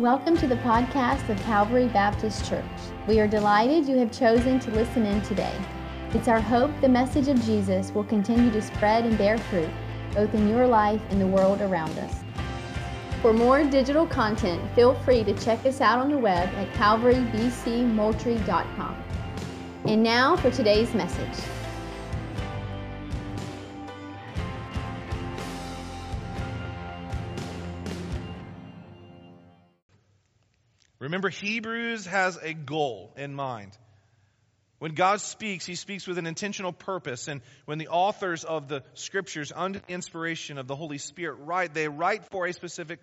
Welcome to the podcast of Calvary Baptist Church. We are delighted you have chosen to listen in today. It's our hope the message of Jesus will continue to spread and bear fruit, both in your life and the world around us. For more digital content, feel free to check us out on the web at calvarybcmoultrie.com. And now for today's message. Remember, Hebrews has a goal in mind. When God speaks, he speaks with an intentional purpose. And when the authors of the scriptures, under the inspiration of the Holy Spirit, write, they write for a specific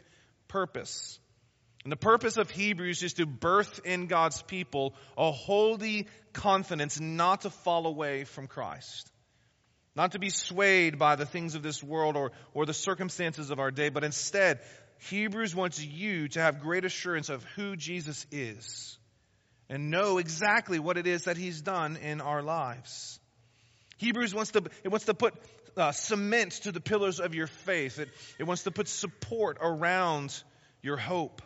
purpose. And the purpose of Hebrews is to birth in God's people a holy confidence not to fall away from Christ. Not to be swayed by the things of this world or, or the circumstances of our day, but instead Hebrews wants you to have great assurance of who Jesus is and know exactly what it is that he's done in our lives. Hebrews wants to, it wants to put uh, cement to the pillars of your faith. It, it wants to put support around your hope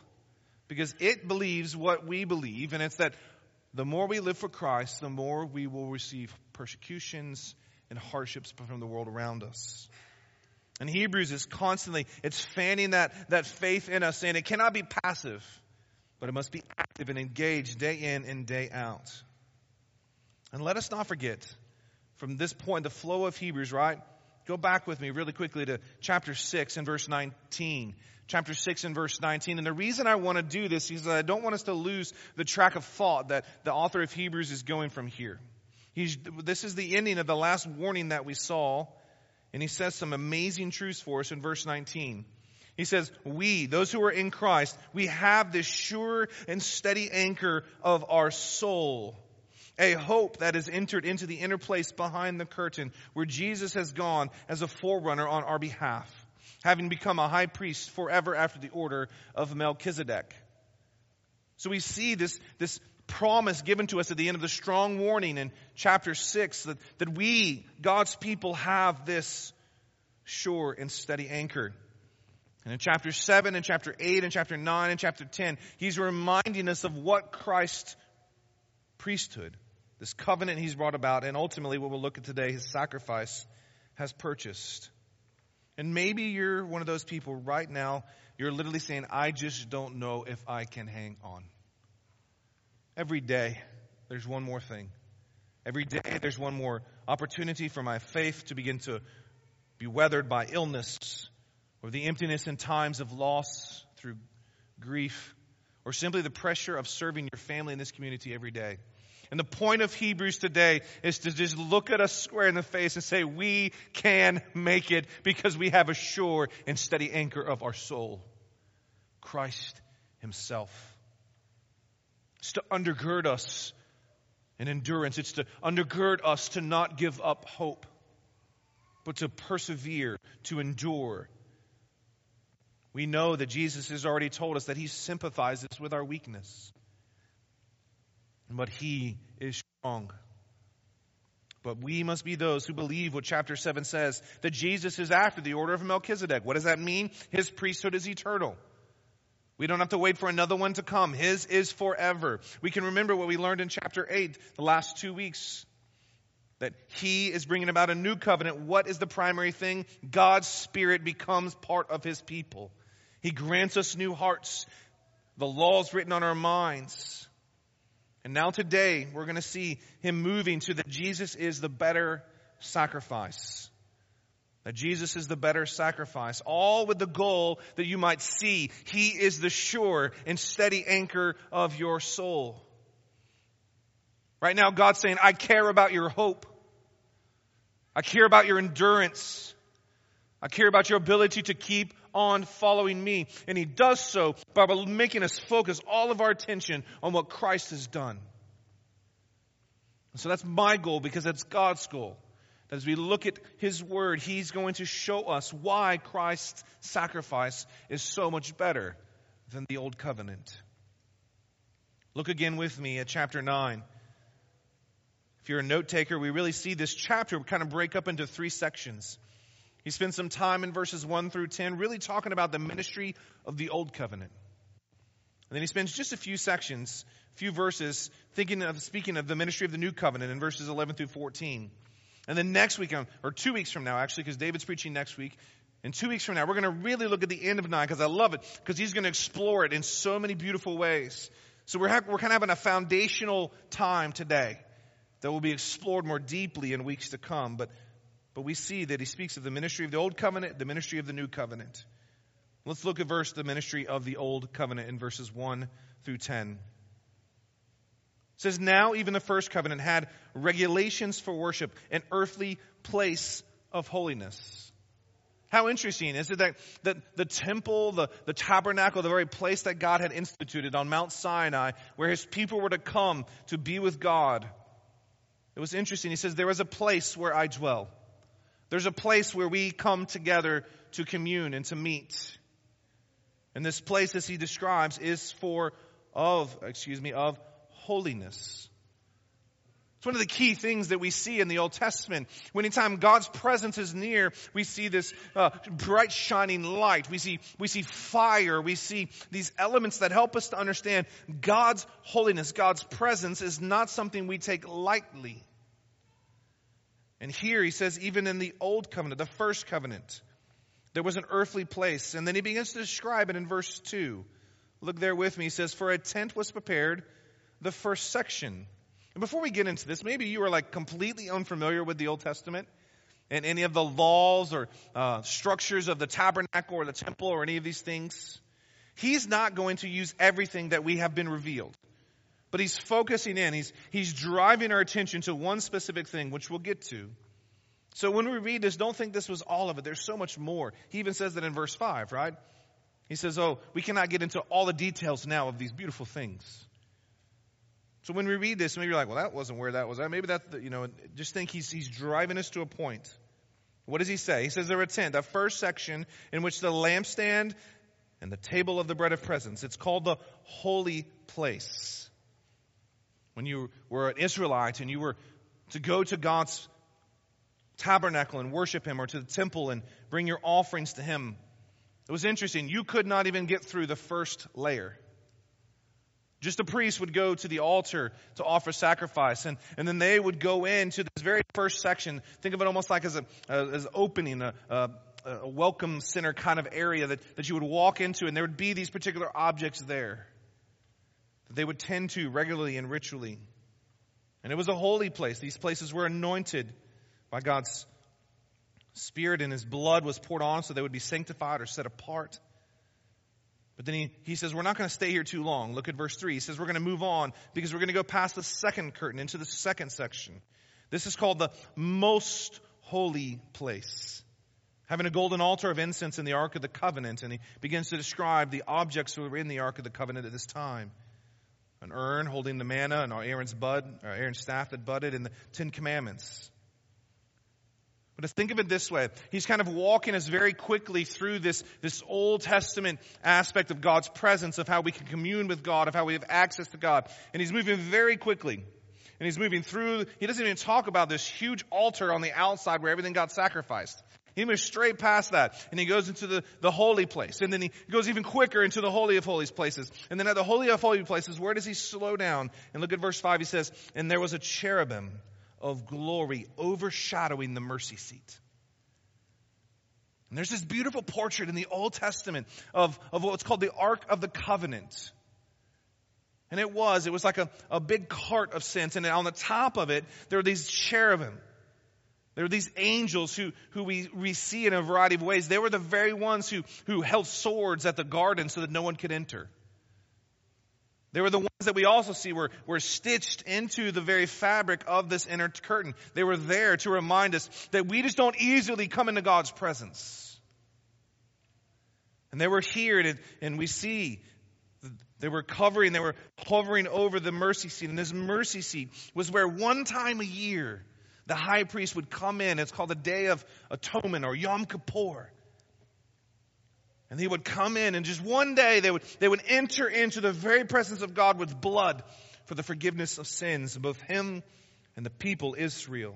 because it believes what we believe, and it's that the more we live for Christ, the more we will receive persecutions and hardships from the world around us. And Hebrews is constantly, it's fanning that, that faith in us, saying it cannot be passive, but it must be active and engaged day in and day out. And let us not forget, from this point, the flow of Hebrews, right? Go back with me really quickly to chapter 6 and verse 19. Chapter 6 and verse 19. And the reason I want to do this is that I don't want us to lose the track of thought that the author of Hebrews is going from here. He's, this is the ending of the last warning that we saw and he says some amazing truths for us in verse 19. He says, We, those who are in Christ, we have this sure and steady anchor of our soul. A hope that has entered into the inner place behind the curtain where Jesus has gone as a forerunner on our behalf, having become a high priest forever after the order of Melchizedek. So we see this, this promise given to us at the end of the strong warning in chapter 6 that, that we, God's people, have this sure and steady anchor. And in chapter 7 and chapter 8 and chapter 9 and chapter 10, he's reminding us of what Christ's priesthood, this covenant he's brought about, and ultimately what we'll look at today, his sacrifice, has purchased. And maybe you're one of those people right now, you're literally saying, I just don't know if I can hang on. Every day, there's one more thing. Every day, there's one more opportunity for my faith to begin to be weathered by illness or the emptiness in times of loss through grief or simply the pressure of serving your family in this community every day. And the point of Hebrews today is to just look at us square in the face and say, we can make it because we have a sure and steady anchor of our soul. Christ Himself. It's to undergird us in endurance. It's to undergird us to not give up hope, but to persevere, to endure. We know that Jesus has already told us that he sympathizes with our weakness. But he is strong. But we must be those who believe what chapter 7 says that Jesus is after the order of Melchizedek. What does that mean? His priesthood is eternal. We don't have to wait for another one to come. His is forever. We can remember what we learned in chapter 8 the last two weeks. That he is bringing about a new covenant. What is the primary thing? God's Spirit becomes part of his people. He grants us new hearts, the laws written on our minds. And now today, we're going to see him moving to that Jesus is the better sacrifice. That Jesus is the better sacrifice, all with the goal that you might see He is the sure and steady anchor of your soul. Right now, God's saying, I care about your hope. I care about your endurance. I care about your ability to keep on following me. And He does so by making us focus all of our attention on what Christ has done. So that's my goal because that's God's goal. As we look at His Word, He's going to show us why Christ's sacrifice is so much better than the Old Covenant. Look again with me at chapter 9. If you're a note taker, we really see this chapter kind of break up into three sections. He spends some time in verses 1 through 10 really talking about the ministry of the Old Covenant. And then he spends just a few sections, a few verses, thinking of speaking of the ministry of the new covenant in verses 11 through 14. And then next week, um, or two weeks from now, actually, because David's preaching next week, and two weeks from now, we're going to really look at the end of 9 because I love it, because he's going to explore it in so many beautiful ways. So we're, ha- we're kind of having a foundational time today that will be explored more deeply in weeks to come. But, but we see that he speaks of the ministry of the old covenant, the ministry of the new covenant. Let's look at verse the ministry of the old covenant in verses 1 through 10. Says, Now even the first covenant had regulations for worship, an earthly place of holiness. How interesting is it that, that the temple, the, the tabernacle, the very place that God had instituted on Mount Sinai, where his people were to come to be with God, it was interesting. He says, There is a place where I dwell. There's a place where we come together to commune and to meet. And this place, as he describes, is for of, excuse me, of holiness. It's one of the key things that we see in the Old Testament. When anytime God's presence is near, we see this uh, bright shining light. We see, we see fire. We see these elements that help us to understand God's holiness, God's presence is not something we take lightly. And here he says, even in the Old Covenant, the first covenant, there was an earthly place. And then he begins to describe it in verse 2. Look there with me. He says, For a tent was prepared, the first section. And before we get into this, maybe you are like completely unfamiliar with the Old Testament and any of the laws or uh, structures of the tabernacle or the temple or any of these things. He's not going to use everything that we have been revealed. But he's focusing in, he's, he's driving our attention to one specific thing, which we'll get to. So when we read this, don't think this was all of it. There's so much more. He even says that in verse 5, right? He says, Oh, we cannot get into all the details now of these beautiful things. So when we read this, maybe you're like, well, that wasn't where that was at. Maybe that's, the, you know, just think he's, he's driving us to a point. What does he say? He says there are ten. The first section in which the lampstand and the table of the bread of presence. It's called the holy place. When you were an Israelite and you were to go to God's tabernacle and worship Him or to the temple and bring your offerings to Him, it was interesting. You could not even get through the first layer. Just a priest would go to the altar to offer sacrifice, and, and then they would go into this very first section. Think of it almost like as a as opening, a, a, a welcome center kind of area that, that you would walk into, and there would be these particular objects there that they would tend to regularly and ritually. And it was a holy place. These places were anointed by God's Spirit, and His blood was poured on so they would be sanctified or set apart. But then he, he says, We're not going to stay here too long. Look at verse 3. He says, We're going to move on because we're going to go past the second curtain into the second section. This is called the most holy place. Having a golden altar of incense in the Ark of the Covenant, and he begins to describe the objects that were in the Ark of the Covenant at this time. An urn holding the manna and Aaron's bud, Aaron's staff that budded, and the Ten Commandments. But think of it this way, he's kind of walking us very quickly through this, this Old Testament aspect of God's presence, of how we can commune with God, of how we have access to God. And he's moving very quickly. And he's moving through, he doesn't even talk about this huge altar on the outside where everything got sacrificed. He moves straight past that and he goes into the, the holy place. And then he goes even quicker into the holy of holies places. And then at the holy of holy places, where does he slow down? And look at verse 5. He says, And there was a cherubim of glory overshadowing the mercy seat. And there's this beautiful portrait in the Old Testament of, of what's called the Ark of the Covenant. And it was, it was like a, a big cart of sense. And on the top of it, there were these cherubim. There were these angels who, who we, we see in a variety of ways. They were the very ones who, who held swords at the garden so that no one could enter. They were the ones that we also see were, were stitched into the very fabric of this inner curtain. They were there to remind us that we just don't easily come into God's presence. And they were here, and, and we see they were covering, they were hovering over the mercy seat. And this mercy seat was where one time a year the high priest would come in. It's called the Day of Atonement or Yom Kippur. And he would come in and just one day they would, they would enter into the very presence of God with blood for the forgiveness of sins, both him and the people Israel.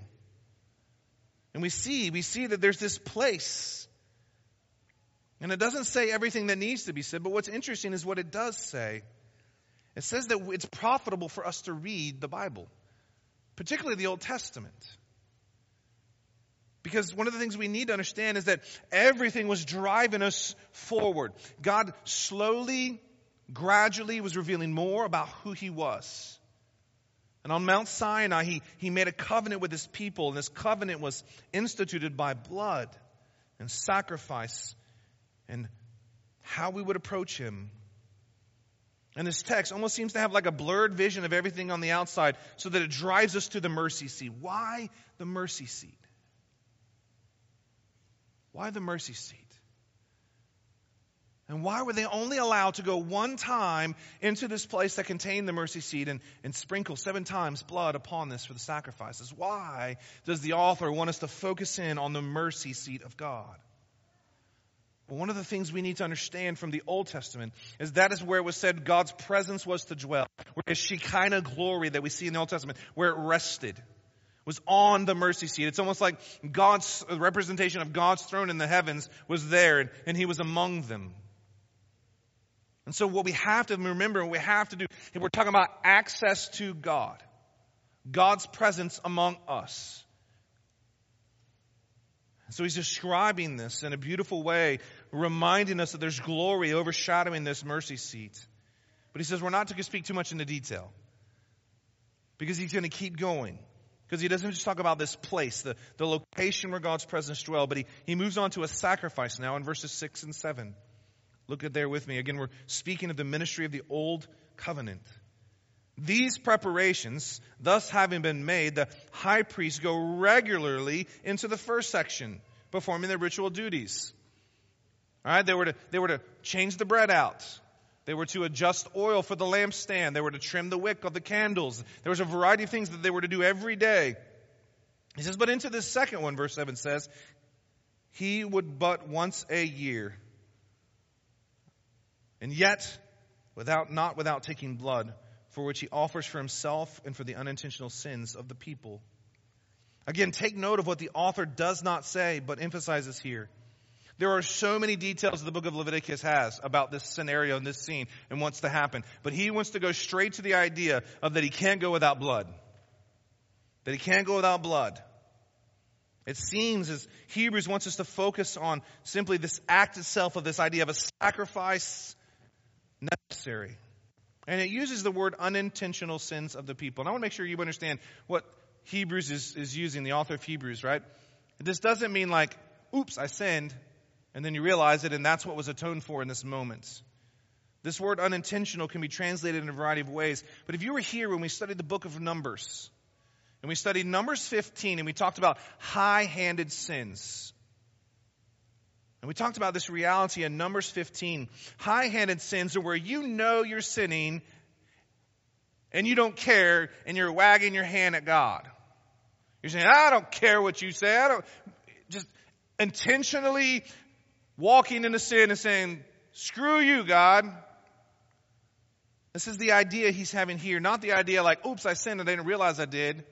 And we see, we see that there's this place. And it doesn't say everything that needs to be said, but what's interesting is what it does say. It says that it's profitable for us to read the Bible, particularly the Old Testament. Because one of the things we need to understand is that everything was driving us forward. God slowly, gradually was revealing more about who He was. And on Mount Sinai, he, he made a covenant with his people, and this covenant was instituted by blood and sacrifice and how we would approach him. And this text almost seems to have like a blurred vision of everything on the outside so that it drives us to the mercy seat. Why the mercy seat? Why the mercy seat? And why were they only allowed to go one time into this place that contained the mercy seat and, and sprinkle seven times blood upon this for the sacrifices? Why does the author want us to focus in on the mercy seat of God? Well, one of the things we need to understand from the Old Testament is that is where it was said God's presence was to dwell. Where Shekinah glory that we see in the Old Testament, where it rested, was on the mercy seat. It's almost like God's representation of God's throne in the heavens was there and he was among them. And so what we have to remember, what we have to do, we're talking about access to God. God's presence among us. So he's describing this in a beautiful way, reminding us that there's glory overshadowing this mercy seat. But he says we're not to speak too much into detail. Because he's going to keep going. Because he doesn't just talk about this place, the, the location where God's presence dwells, but he, he moves on to a sacrifice now in verses 6 and 7. Look at there with me. Again, we're speaking of the ministry of the old covenant. These preparations, thus having been made, the high priests go regularly into the first section, performing their ritual duties. All right, they were to, they were to change the bread out. They were to adjust oil for the lampstand. They were to trim the wick of the candles. There was a variety of things that they were to do every day. He says, but into this second one, verse 7 says, he would but once a year and yet, without, not without taking blood, for which he offers for himself and for the unintentional sins of the people. Again, take note of what the author does not say, but emphasizes here. There are so many details the book of Leviticus has about this scenario and this scene and wants to happen. But he wants to go straight to the idea of that he can't go without blood. That he can't go without blood. It seems as Hebrews wants us to focus on simply this act itself of this idea of a sacrifice necessary. And it uses the word unintentional sins of the people. And I want to make sure you understand what Hebrews is, is using, the author of Hebrews, right? This doesn't mean like, oops, I sinned, and then you realize it, and that's what was atoned for in this moment. This word unintentional can be translated in a variety of ways. But if you were here when we studied the book of Numbers, and we studied Numbers 15, and we talked about high handed sins, and we talked about this reality in Numbers 15. High handed sins are where you know you're sinning and you don't care and you're wagging your hand at God. You're saying, I don't care what you say. I don't, just intentionally walking into sin and saying, screw you, God. This is the idea he's having here, not the idea like, oops, I sinned and I didn't realize I did.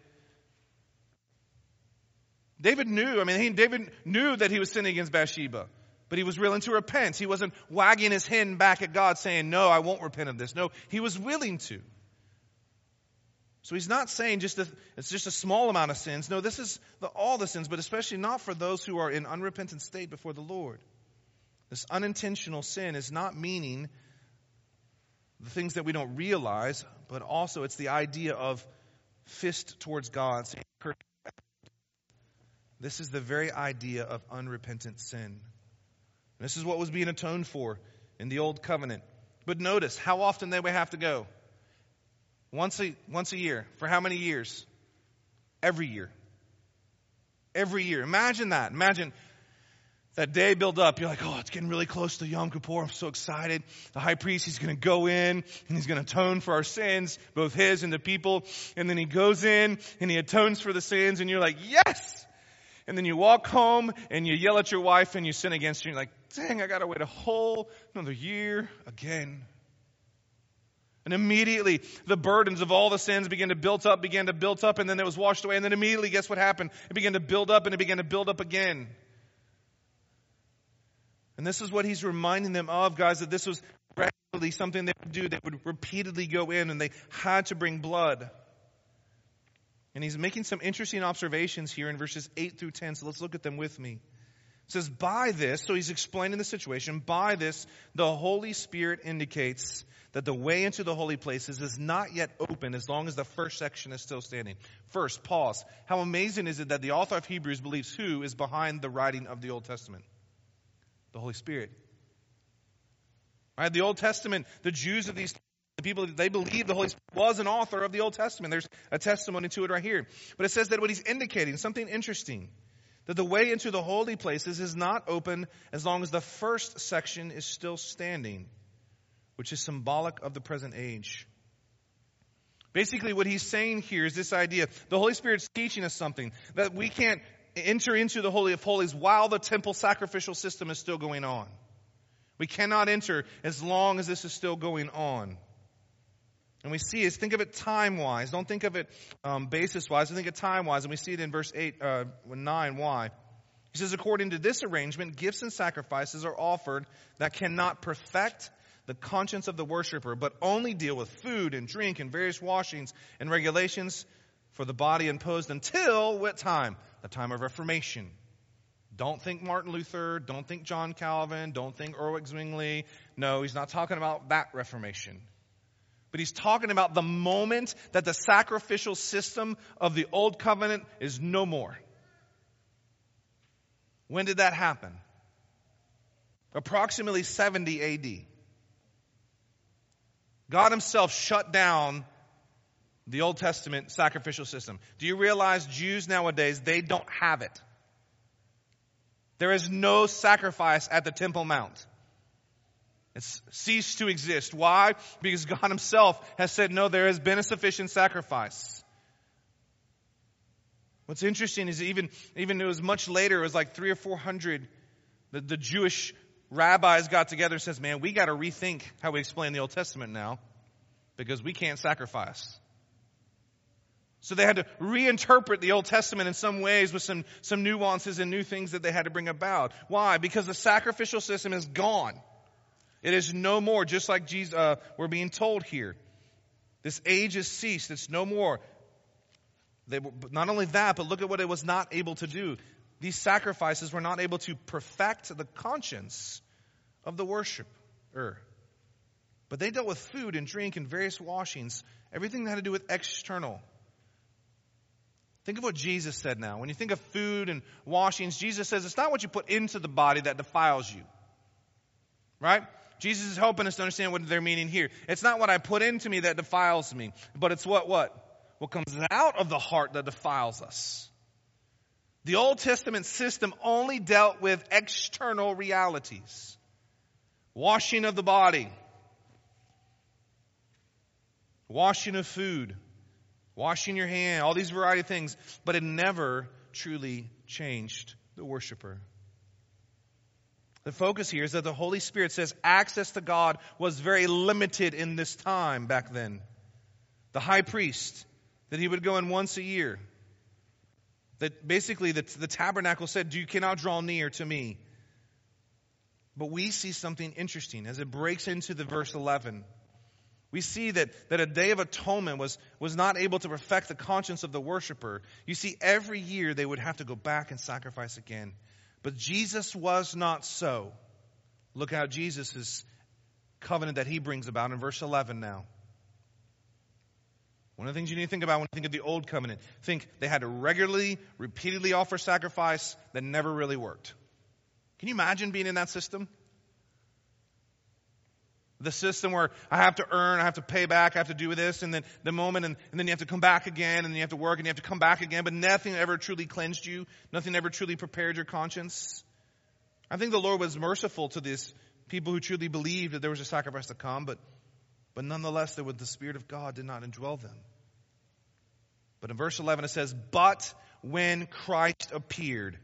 David knew, I mean, he, David knew that he was sinning against Bathsheba. But he was willing to repent. He wasn't wagging his hand back at God saying, No, I won't repent of this. No, he was willing to. So he's not saying just a, it's just a small amount of sins. No, this is the, all the sins, but especially not for those who are in unrepentant state before the Lord. This unintentional sin is not meaning the things that we don't realize, but also it's the idea of fist towards God. This is the very idea of unrepentant sin. This is what was being atoned for in the old covenant. But notice how often they would have to go. Once a, once a year. For how many years? Every year. Every year. Imagine that. Imagine that day build up. You're like, oh, it's getting really close to Yom Kippur. I'm so excited. The high priest, he's going to go in and he's going to atone for our sins, both his and the people. And then he goes in and he atones for the sins and you're like, yes! And then you walk home and you yell at your wife and you sin against her. And you're like, dang, I got to wait a whole another year again. And immediately the burdens of all the sins began to build up, began to build up, and then it was washed away. And then immediately, guess what happened? It began to build up and it began to build up again. And this is what he's reminding them of, guys, that this was regularly something they would do. They would repeatedly go in and they had to bring blood. And he's making some interesting observations here in verses 8 through 10, so let's look at them with me. It says, By this, so he's explaining the situation, by this, the Holy Spirit indicates that the way into the holy places is not yet open as long as the first section is still standing. First, pause. How amazing is it that the author of Hebrews believes who is behind the writing of the Old Testament? The Holy Spirit. Right? The Old Testament, the Jews of these the people they believe the Holy Spirit was an author of the Old Testament. There's a testimony to it right here. But it says that what he's indicating, something interesting, that the way into the holy places is not open as long as the first section is still standing, which is symbolic of the present age. Basically, what he's saying here is this idea the Holy Spirit's teaching us something that we can't enter into the Holy of Holies while the temple sacrificial system is still going on. We cannot enter as long as this is still going on. And we see is think of it time wise. Don't think of it um, basis wise. Think of time wise. And we see it in verse 8, uh, 9. Why? He says, according to this arrangement, gifts and sacrifices are offered that cannot perfect the conscience of the worshiper, but only deal with food and drink and various washings and regulations for the body imposed until what time? The time of Reformation. Don't think Martin Luther. Don't think John Calvin. Don't think Ulrich Zwingli. No, he's not talking about that Reformation. But he's talking about the moment that the sacrificial system of the old covenant is no more. When did that happen? Approximately 70 AD. God himself shut down the Old Testament sacrificial system. Do you realize Jews nowadays, they don't have it? There is no sacrifice at the Temple Mount. It's ceased to exist. Why? Because God Himself has said, no, there has been a sufficient sacrifice. What's interesting is even, even it was much later, it was like three or four hundred, the, the Jewish rabbis got together and says, man, we got to rethink how we explain the Old Testament now because we can't sacrifice. So they had to reinterpret the Old Testament in some ways with some, some nuances and new things that they had to bring about. Why? Because the sacrificial system is gone. It is no more, just like Jesus, uh, we're being told here. This age has ceased. It's no more. They, not only that, but look at what it was not able to do. These sacrifices were not able to perfect the conscience of the worshiper. But they dealt with food and drink and various washings, everything that had to do with external. Think of what Jesus said now. When you think of food and washings, Jesus says it's not what you put into the body that defiles you. Right? Jesus is helping us to understand what they're meaning here. It's not what I put into me that defiles me, but it's what what? What comes out of the heart that defiles us. The Old Testament system only dealt with external realities. Washing of the body. Washing of food. Washing your hand. All these variety of things. But it never truly changed the worshiper. The focus here is that the Holy Spirit says access to God was very limited in this time back then. The high priest, that he would go in once a year. That basically the, the tabernacle said, You cannot draw near to me. But we see something interesting as it breaks into the verse 11. We see that, that a day of atonement was, was not able to perfect the conscience of the worshiper. You see, every year they would have to go back and sacrifice again. But Jesus was not so. Look how Jesus' covenant that he brings about in verse 11 now. One of the things you need to think about when you think of the old covenant, think they had to regularly, repeatedly offer sacrifice that never really worked. Can you imagine being in that system? The system where I have to earn, I have to pay back, I have to do this, and then the moment, and, and then you have to come back again, and you have to work, and you have to come back again, but nothing ever truly cleansed you, nothing ever truly prepared your conscience. I think the Lord was merciful to these people who truly believed that there was a sacrifice to come, but, but nonetheless, was the Spirit of God did not indwell them. But in verse 11 it says, But when Christ appeared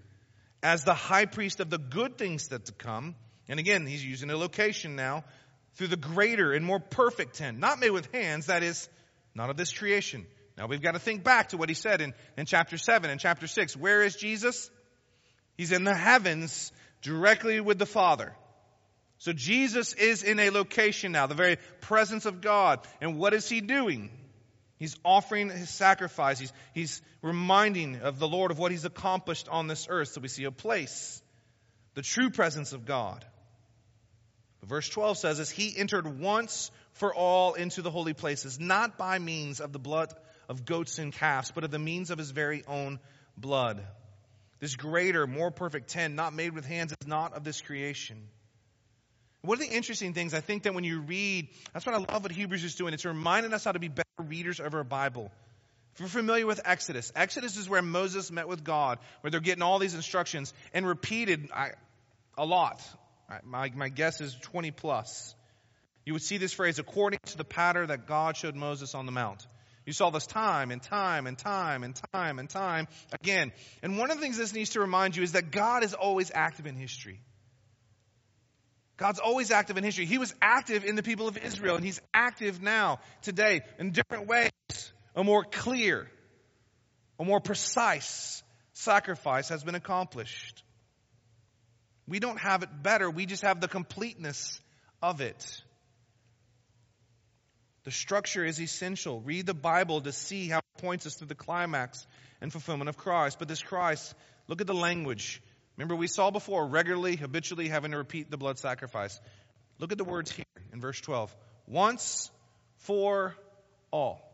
as the high priest of the good things that to come, and again, he's using a location now through the greater and more perfect tent, not made with hands, that is, not of this creation. Now we've got to think back to what he said in, in chapter 7 and chapter 6. Where is Jesus? He's in the heavens directly with the Father. So Jesus is in a location now, the very presence of God. And what is he doing? He's offering his sacrifice. He's, he's reminding of the Lord of what he's accomplished on this earth. So we see a place, the true presence of God. Verse 12 says, as he entered once for all into the holy places, not by means of the blood of goats and calves, but of the means of his very own blood. This greater, more perfect tent, not made with hands, is not of this creation. One of the interesting things, I think that when you read, that's what I love what Hebrews is doing. It's reminding us how to be better readers of our Bible. If you're familiar with Exodus, Exodus is where Moses met with God, where they're getting all these instructions and repeated I, a lot. My, my guess is 20 plus. You would see this phrase, according to the pattern that God showed Moses on the mount. You saw this time and time and time and time and time again. And one of the things this needs to remind you is that God is always active in history. God's always active in history. He was active in the people of Israel, and He's active now, today, in different ways. A more clear, a more precise sacrifice has been accomplished. We don't have it better, we just have the completeness of it. The structure is essential. Read the Bible to see how it points us to the climax and fulfillment of Christ. But this Christ, look at the language. Remember, we saw before regularly, habitually having to repeat the blood sacrifice. Look at the words here in verse 12. Once for all.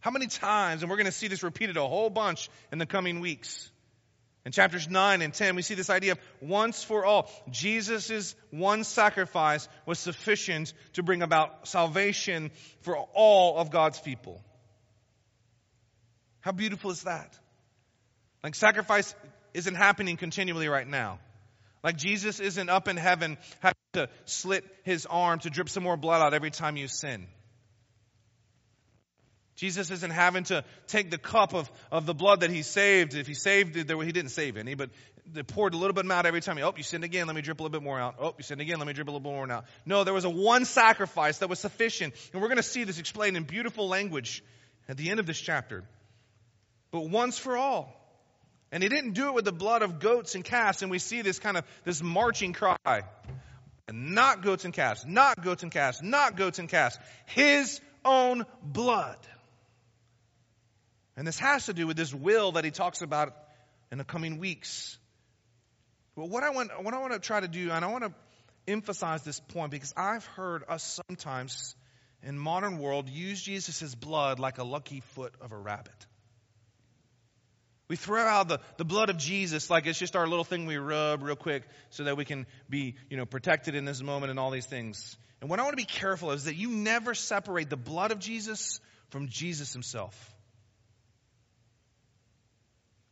How many times, and we're going to see this repeated a whole bunch in the coming weeks. In chapters 9 and 10, we see this idea of once for all. Jesus' one sacrifice was sufficient to bring about salvation for all of God's people. How beautiful is that? Like sacrifice isn't happening continually right now. Like Jesus isn't up in heaven having to slit his arm to drip some more blood out every time you sin. Jesus isn't having to take the cup of, of the blood that he saved. If he saved it, he didn't save any, but they poured a little bit out every time. Oh, you sinned again. Let me drip a little bit more out. Oh, you sinned again. Let me drip a little bit more out. No, there was a one sacrifice that was sufficient. And we're going to see this explained in beautiful language at the end of this chapter. But once for all. And he didn't do it with the blood of goats and calves. And we see this kind of, this marching cry. And not goats and calves, not goats and calves, not goats and calves. His own blood. And this has to do with this will that he talks about in the coming weeks. But what I want, what I want to try to do, and I want to emphasize this point because I've heard us sometimes in modern world use Jesus' blood like a lucky foot of a rabbit. We throw out the, the blood of Jesus like it's just our little thing we rub real quick so that we can be, you know, protected in this moment and all these things. And what I want to be careful of is that you never separate the blood of Jesus from Jesus himself.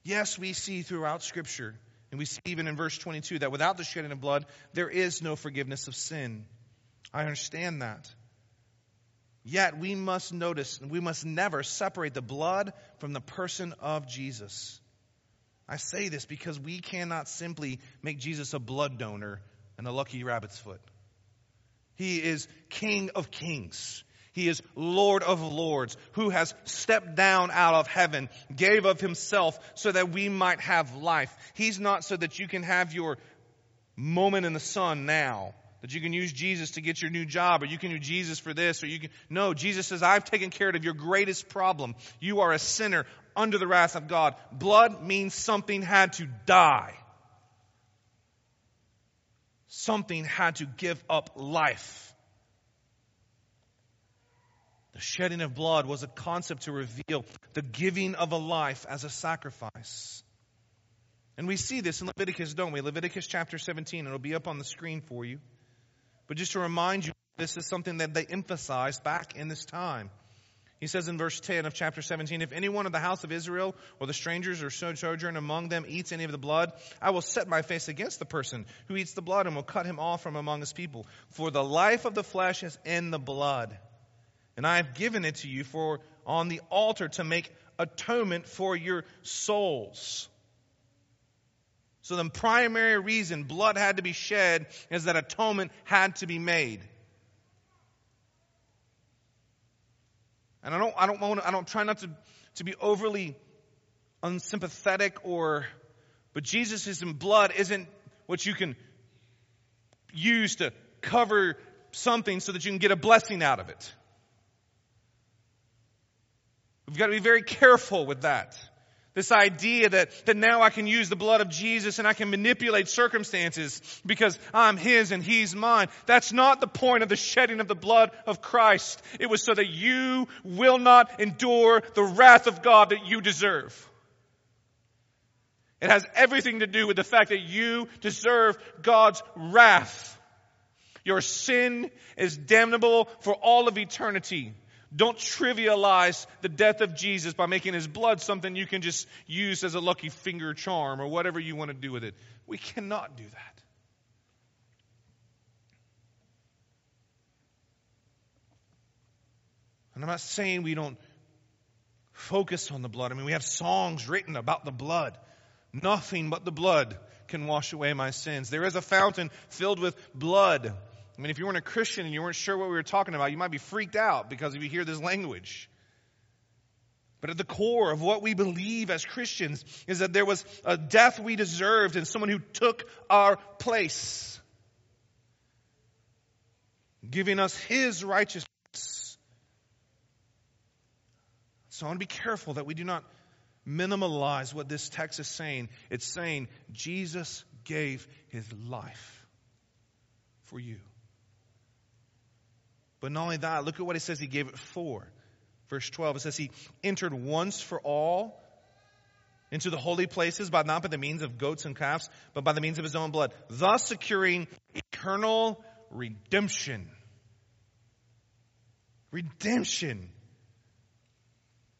Yes, we see throughout Scripture, and we see even in verse 22, that without the shedding of blood, there is no forgiveness of sin. I understand that. Yet we must notice, and we must never separate the blood from the person of Jesus. I say this because we cannot simply make Jesus a blood donor and a lucky rabbit's foot. He is King of kings. He is Lord of lords who has stepped down out of heaven, gave of himself so that we might have life. He's not so that you can have your moment in the sun now that you can use Jesus to get your new job, or you can use Jesus for this, or you can. No, Jesus says, I've taken care of your greatest problem. You are a sinner under the wrath of God. Blood means something had to die. Something had to give up life. The shedding of blood was a concept to reveal the giving of a life as a sacrifice. And we see this in Leviticus, don't we? Leviticus chapter 17. It'll be up on the screen for you. But just to remind you, this is something that they emphasized back in this time. He says in verse 10 of chapter 17, If anyone of the house of Israel or the strangers or sojourn among them eats any of the blood, I will set my face against the person who eats the blood and will cut him off from among his people. For the life of the flesh is in the blood. And I have given it to you for on the altar to make atonement for your souls. So the primary reason blood had to be shed is that atonement had to be made. And I don't, I don't want, I don't try not to, to be overly unsympathetic or, but Jesus' is in blood isn't what you can use to cover something so that you can get a blessing out of it. We've got to be very careful with that. This idea that, that now I can use the blood of Jesus and I can manipulate circumstances because I'm His and He's mine. That's not the point of the shedding of the blood of Christ. It was so that you will not endure the wrath of God that you deserve. It has everything to do with the fact that you deserve God's wrath. Your sin is damnable for all of eternity. Don't trivialize the death of Jesus by making his blood something you can just use as a lucky finger charm or whatever you want to do with it. We cannot do that. And I'm not saying we don't focus on the blood. I mean, we have songs written about the blood. Nothing but the blood can wash away my sins. There is a fountain filled with blood. I mean, if you weren't a Christian and you weren't sure what we were talking about, you might be freaked out because if you hear this language. But at the core of what we believe as Christians is that there was a death we deserved and someone who took our place, giving us his righteousness. So I want to be careful that we do not minimalize what this text is saying. It's saying Jesus gave his life for you. But not only that, look at what it says he gave it for. Verse 12, it says he entered once for all into the holy places by not by the means of goats and calves, but by the means of his own blood, thus securing eternal redemption. Redemption.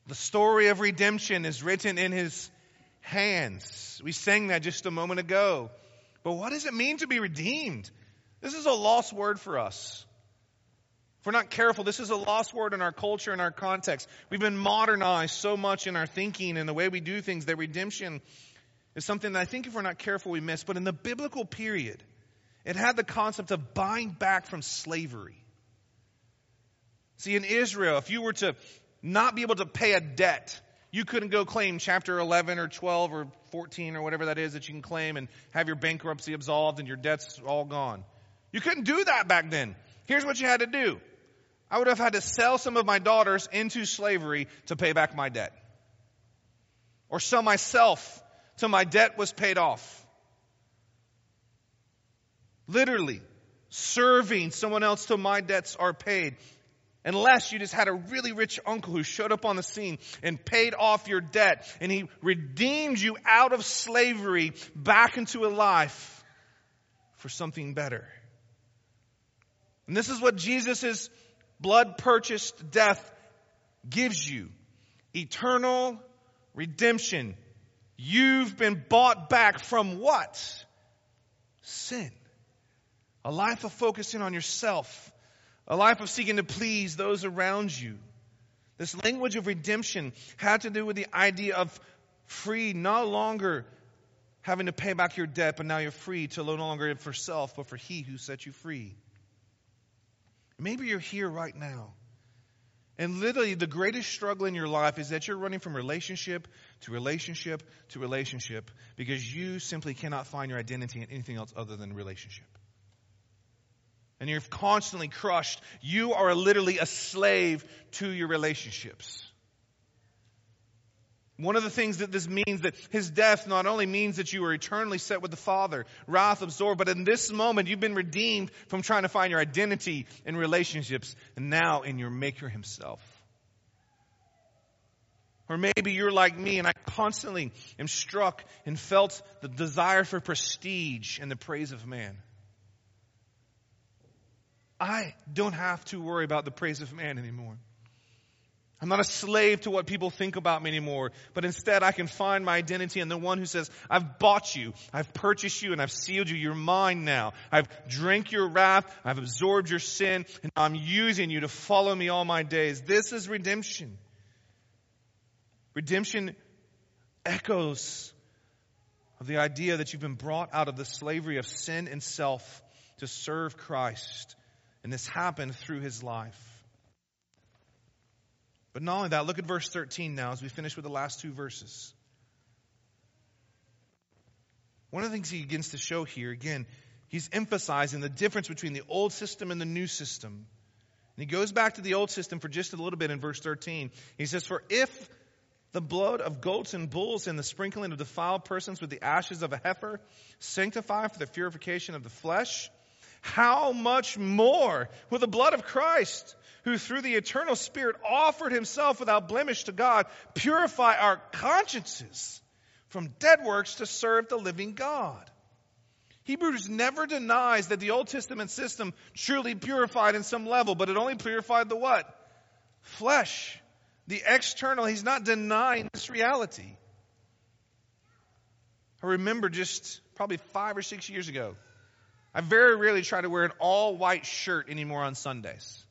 The story of redemption is written in his hands. We sang that just a moment ago. But what does it mean to be redeemed? This is a lost word for us. If we're not careful, this is a lost word in our culture and our context. We've been modernized so much in our thinking and the way we do things that redemption is something that I think if we're not careful we miss. But in the biblical period, it had the concept of buying back from slavery. See, in Israel, if you were to not be able to pay a debt, you couldn't go claim chapter 11 or 12 or 14 or whatever that is that you can claim and have your bankruptcy absolved and your debts all gone. You couldn't do that back then. Here's what you had to do. I would have had to sell some of my daughters into slavery to pay back my debt. Or sell myself till my debt was paid off. Literally, serving someone else till my debts are paid. Unless you just had a really rich uncle who showed up on the scene and paid off your debt and he redeemed you out of slavery back into a life for something better. And this is what Jesus' blood purchased death gives you eternal redemption. You've been bought back from what? Sin. A life of focusing on yourself. A life of seeking to please those around you. This language of redemption had to do with the idea of free, no longer having to pay back your debt, but now you're free to no longer live for self, but for He who set you free. Maybe you're here right now. And literally, the greatest struggle in your life is that you're running from relationship to relationship to relationship because you simply cannot find your identity in anything else other than relationship. And you're constantly crushed. You are literally a slave to your relationships. One of the things that this means that his death not only means that you are eternally set with the Father, wrath absorbed, but in this moment you've been redeemed from trying to find your identity in relationships and now in your maker himself. Or maybe you're like me and I constantly am struck and felt the desire for prestige and the praise of man. I don't have to worry about the praise of man anymore. I'm not a slave to what people think about me anymore, but instead I can find my identity in the one who says, I've bought you, I've purchased you, and I've sealed you. You're mine now. I've drank your wrath, I've absorbed your sin, and I'm using you to follow me all my days. This is redemption. Redemption echoes of the idea that you've been brought out of the slavery of sin and self to serve Christ. And this happened through his life. But not only that, look at verse 13 now as we finish with the last two verses. One of the things he begins to show here, again, he's emphasizing the difference between the old system and the new system. And he goes back to the old system for just a little bit in verse 13. He says, For if the blood of goats and bulls and the sprinkling of defiled persons with the ashes of a heifer sanctify for the purification of the flesh, how much more will the blood of Christ, who through the eternal Spirit offered himself without blemish to God, purify our consciences from dead works to serve the living God? Hebrews never denies that the Old Testament system truly purified in some level, but it only purified the what? Flesh. The external. He's not denying this reality. I remember just probably five or six years ago, I very rarely try to wear an all white shirt anymore on Sundays.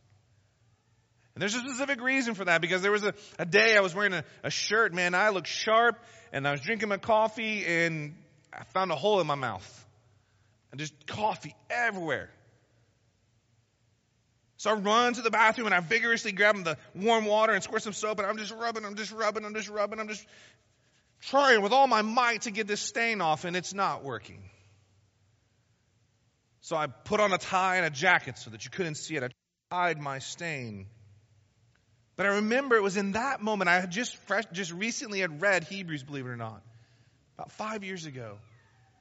And there's a specific reason for that because there was a, a day I was wearing a, a shirt, man, I looked sharp and I was drinking my coffee and I found a hole in my mouth and just coffee everywhere. So I run to the bathroom and I vigorously grab the warm water and squirt some soap and I'm just rubbing, I'm just rubbing, I'm just rubbing, I'm just trying with all my might to get this stain off and it's not working. So I put on a tie and a jacket so that you couldn't see it. I hide my stain. But I remember it was in that moment I had just fresh, just recently had read Hebrews, believe it or not, about five years ago.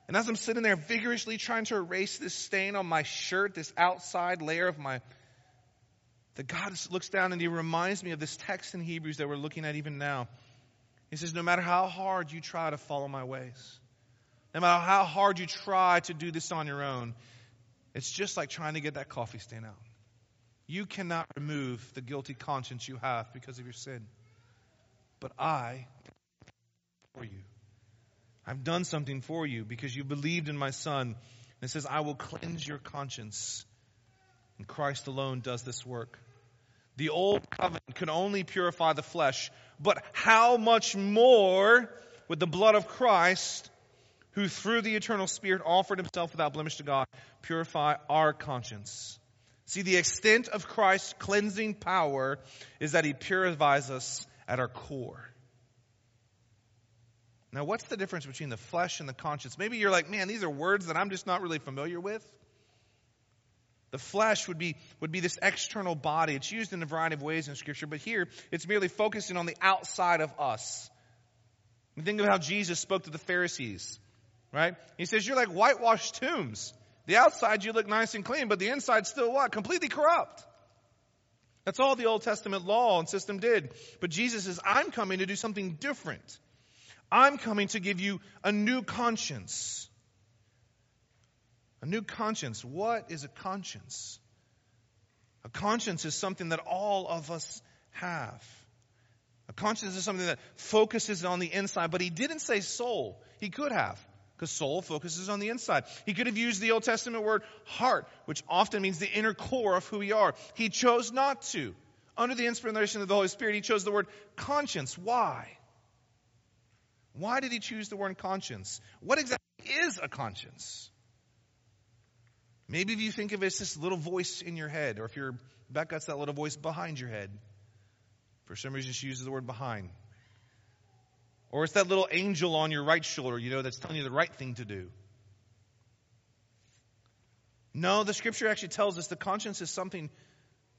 And as I'm sitting there vigorously trying to erase this stain on my shirt, this outside layer of my, that God looks down and He reminds me of this text in Hebrews that we're looking at even now. He says, No matter how hard you try to follow my ways, no matter how hard you try to do this on your own, it's just like trying to get that coffee stain out. You cannot remove the guilty conscience you have because of your sin. But I, for you. I've done something for you because you believed in my son. And it says, I will cleanse your conscience. And Christ alone does this work. The old covenant could only purify the flesh, but how much more with the blood of Christ, who through the eternal Spirit offered himself without blemish to God, purify our conscience. See, the extent of Christ's cleansing power is that he purifies us at our core. Now, what's the difference between the flesh and the conscience? Maybe you're like, man, these are words that I'm just not really familiar with. The flesh would be, would be this external body. It's used in a variety of ways in Scripture, but here it's merely focusing on the outside of us. Think of how Jesus spoke to the Pharisees, right? He says, You're like whitewashed tombs. The outside you look nice and clean, but the inside still what? Completely corrupt. That's all the Old Testament law and system did. But Jesus says, I'm coming to do something different. I'm coming to give you a new conscience. A new conscience. What is a conscience? A conscience is something that all of us have. A conscience is something that focuses on the inside, but he didn't say soul. He could have, because soul focuses on the inside. He could have used the Old Testament word heart, which often means the inner core of who we are. He chose not to. Under the inspiration of the Holy Spirit, he chose the word conscience. Why? Why did he choose the word conscience? What exactly is a conscience? Maybe if you think of it as this little voice in your head, or if you're Becca, it's that little voice behind your head. For some reason, she uses the word behind. Or it's that little angel on your right shoulder, you know, that's telling you the right thing to do. No, the scripture actually tells us the conscience is something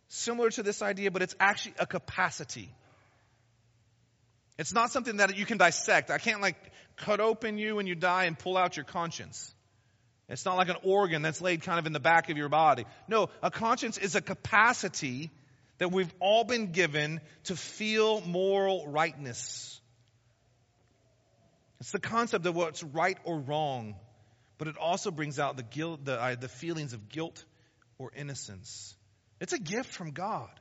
similar to this idea, but it's actually a capacity. It's not something that you can dissect. I can't like cut open you when you die and pull out your conscience. It's not like an organ that's laid kind of in the back of your body. No, a conscience is a capacity that we've all been given to feel moral rightness. It's the concept of what's right or wrong, but it also brings out the guilt, the, uh, the feelings of guilt or innocence. It's a gift from God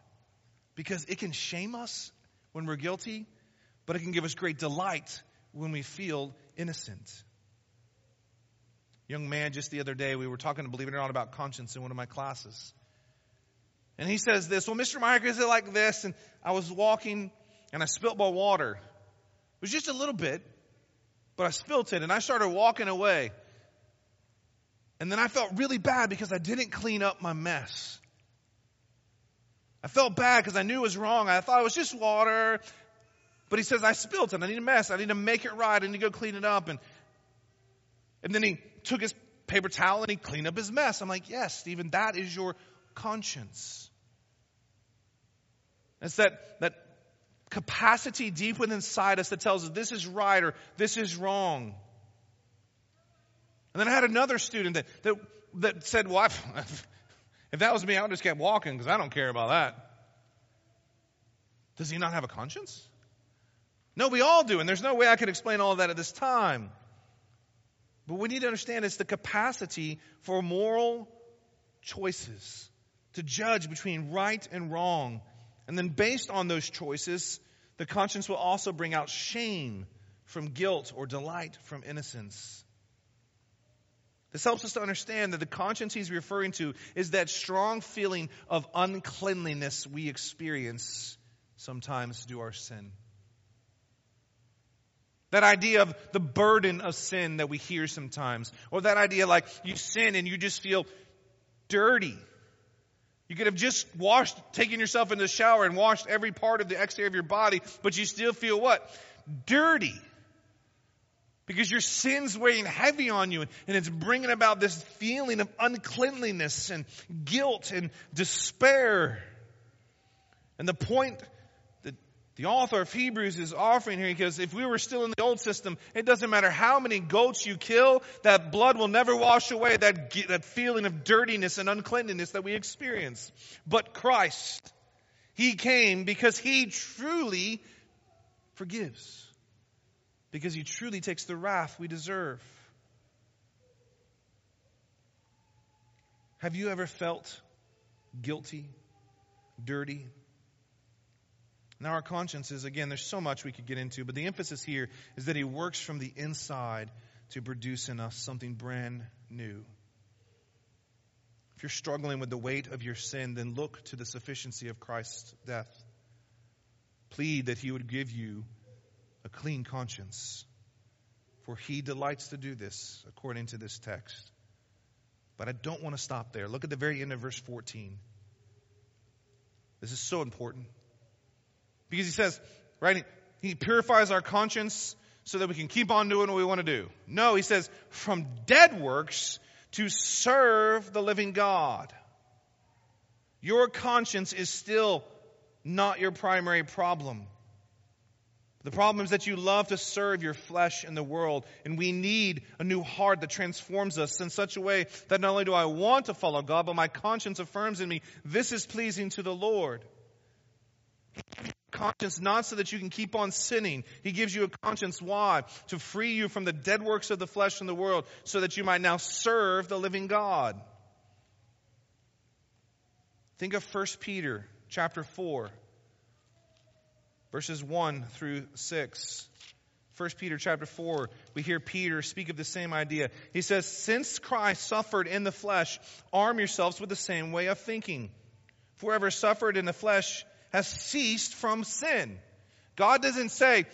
because it can shame us when we're guilty, but it can give us great delight when we feel innocent. Young man, just the other day, we were talking, believe it or not, about conscience in one of my classes. And he says this, well, Mr. Meyer, is it like this? And I was walking and I spilt my water. It was just a little bit, but I spilt it and I started walking away. And then I felt really bad because I didn't clean up my mess. I felt bad because I knew it was wrong. I thought it was just water. But he says, I spilled it. I need a mess. I need to make it right. I need to go clean it up. And, and then he took his paper towel and he cleaned up his mess. I'm like, yes, Stephen, that is your conscience. It's that, that capacity deep within inside us that tells us this is right or this is wrong. And then I had another student that, that, that said, well, if that was me, I would just kept walking because I don't care about that. Does he not have a conscience? No, we all do, and there's no way I could explain all that at this time. But we need to understand it's the capacity for moral choices to judge between right and wrong. And then, based on those choices, the conscience will also bring out shame from guilt or delight from innocence. This helps us to understand that the conscience he's referring to is that strong feeling of uncleanliness we experience sometimes due our sin. That idea of the burden of sin that we hear sometimes. Or that idea like you sin and you just feel dirty. You could have just washed, taken yourself in the shower and washed every part of the exterior of your body, but you still feel what? Dirty. Because your sin's weighing heavy on you and it's bringing about this feeling of uncleanliness and guilt and despair. And the point the author of Hebrews is offering here because if we were still in the old system, it doesn't matter how many goats you kill, that blood will never wash away that, that feeling of dirtiness and uncleanliness that we experience. But Christ, He came because He truly forgives. Because He truly takes the wrath we deserve. Have you ever felt guilty, dirty, now, our consciences, again, there's so much we could get into, but the emphasis here is that He works from the inside to produce in us something brand new. If you're struggling with the weight of your sin, then look to the sufficiency of Christ's death. Plead that He would give you a clean conscience, for He delights to do this, according to this text. But I don't want to stop there. Look at the very end of verse 14. This is so important. Because he says, right, he purifies our conscience so that we can keep on doing what we want to do. No, he says, from dead works to serve the living God. Your conscience is still not your primary problem. The problem is that you love to serve your flesh and the world, and we need a new heart that transforms us in such a way that not only do I want to follow God, but my conscience affirms in me this is pleasing to the Lord conscience not so that you can keep on sinning. He gives you a conscience. Why? To free you from the dead works of the flesh and the world so that you might now serve the living God. Think of 1 Peter chapter 4, verses 1 through 6. 1 Peter chapter 4, we hear Peter speak of the same idea. He says, Since Christ suffered in the flesh, arm yourselves with the same way of thinking. For whoever suffered in the flesh has ceased from sin. God doesn't say,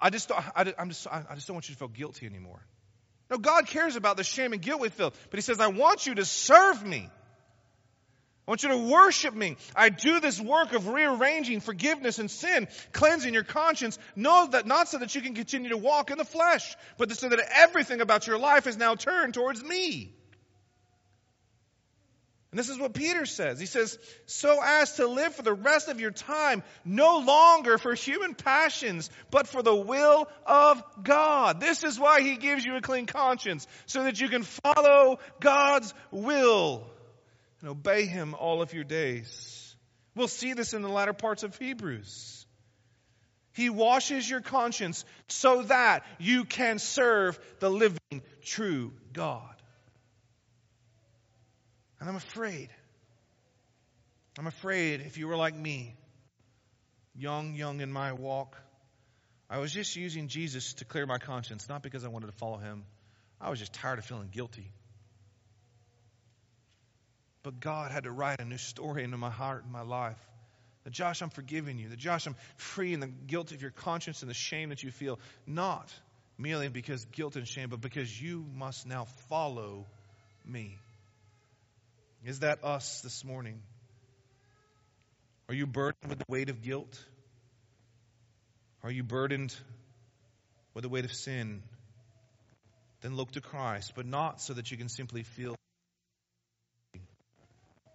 I just, I, I'm just, I just don't want you to feel guilty anymore. No, God cares about the shame and guilt we feel, but He says, I want you to serve me. I want you to worship me. I do this work of rearranging forgiveness and sin, cleansing your conscience. Know that not so that you can continue to walk in the flesh, but so that everything about your life is now turned towards me. And this is what Peter says. He says, so as to live for the rest of your time, no longer for human passions, but for the will of God. This is why he gives you a clean conscience, so that you can follow God's will and obey him all of your days. We'll see this in the latter parts of Hebrews. He washes your conscience so that you can serve the living, true God. And I'm afraid. I'm afraid if you were like me, young, young in my walk, I was just using Jesus to clear my conscience, not because I wanted to follow him. I was just tired of feeling guilty. But God had to write a new story into my heart and my life. That Josh, I'm forgiving you. That Josh, I'm freeing the guilt of your conscience and the shame that you feel. Not merely because guilt and shame, but because you must now follow me. Is that us this morning? Are you burdened with the weight of guilt? Are you burdened with the weight of sin? then look to Christ, but not so that you can simply feel,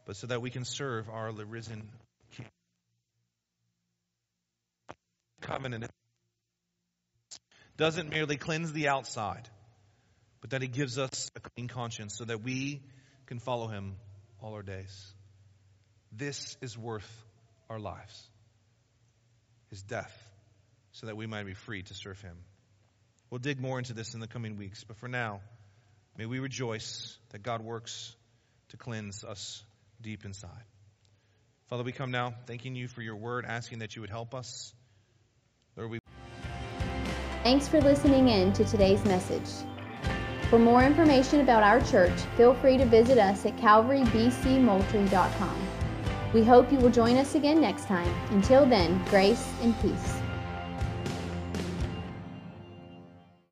but so that we can serve our risen King. Covenant doesn't merely cleanse the outside, but that He gives us a clean conscience so that we can follow Him all our days. This is worth our lives. His death, so that we might be free to serve Him. We'll dig more into this in the coming weeks, but for now, may we rejoice that God works to cleanse us deep inside. Father, we come now thanking you for your word, asking that you would help us. Lord, we Thanks for listening in to today's message. For more information about our church, feel free to visit us at calvarybcmoultrie.com. We hope you will join us again next time. Until then, grace and peace.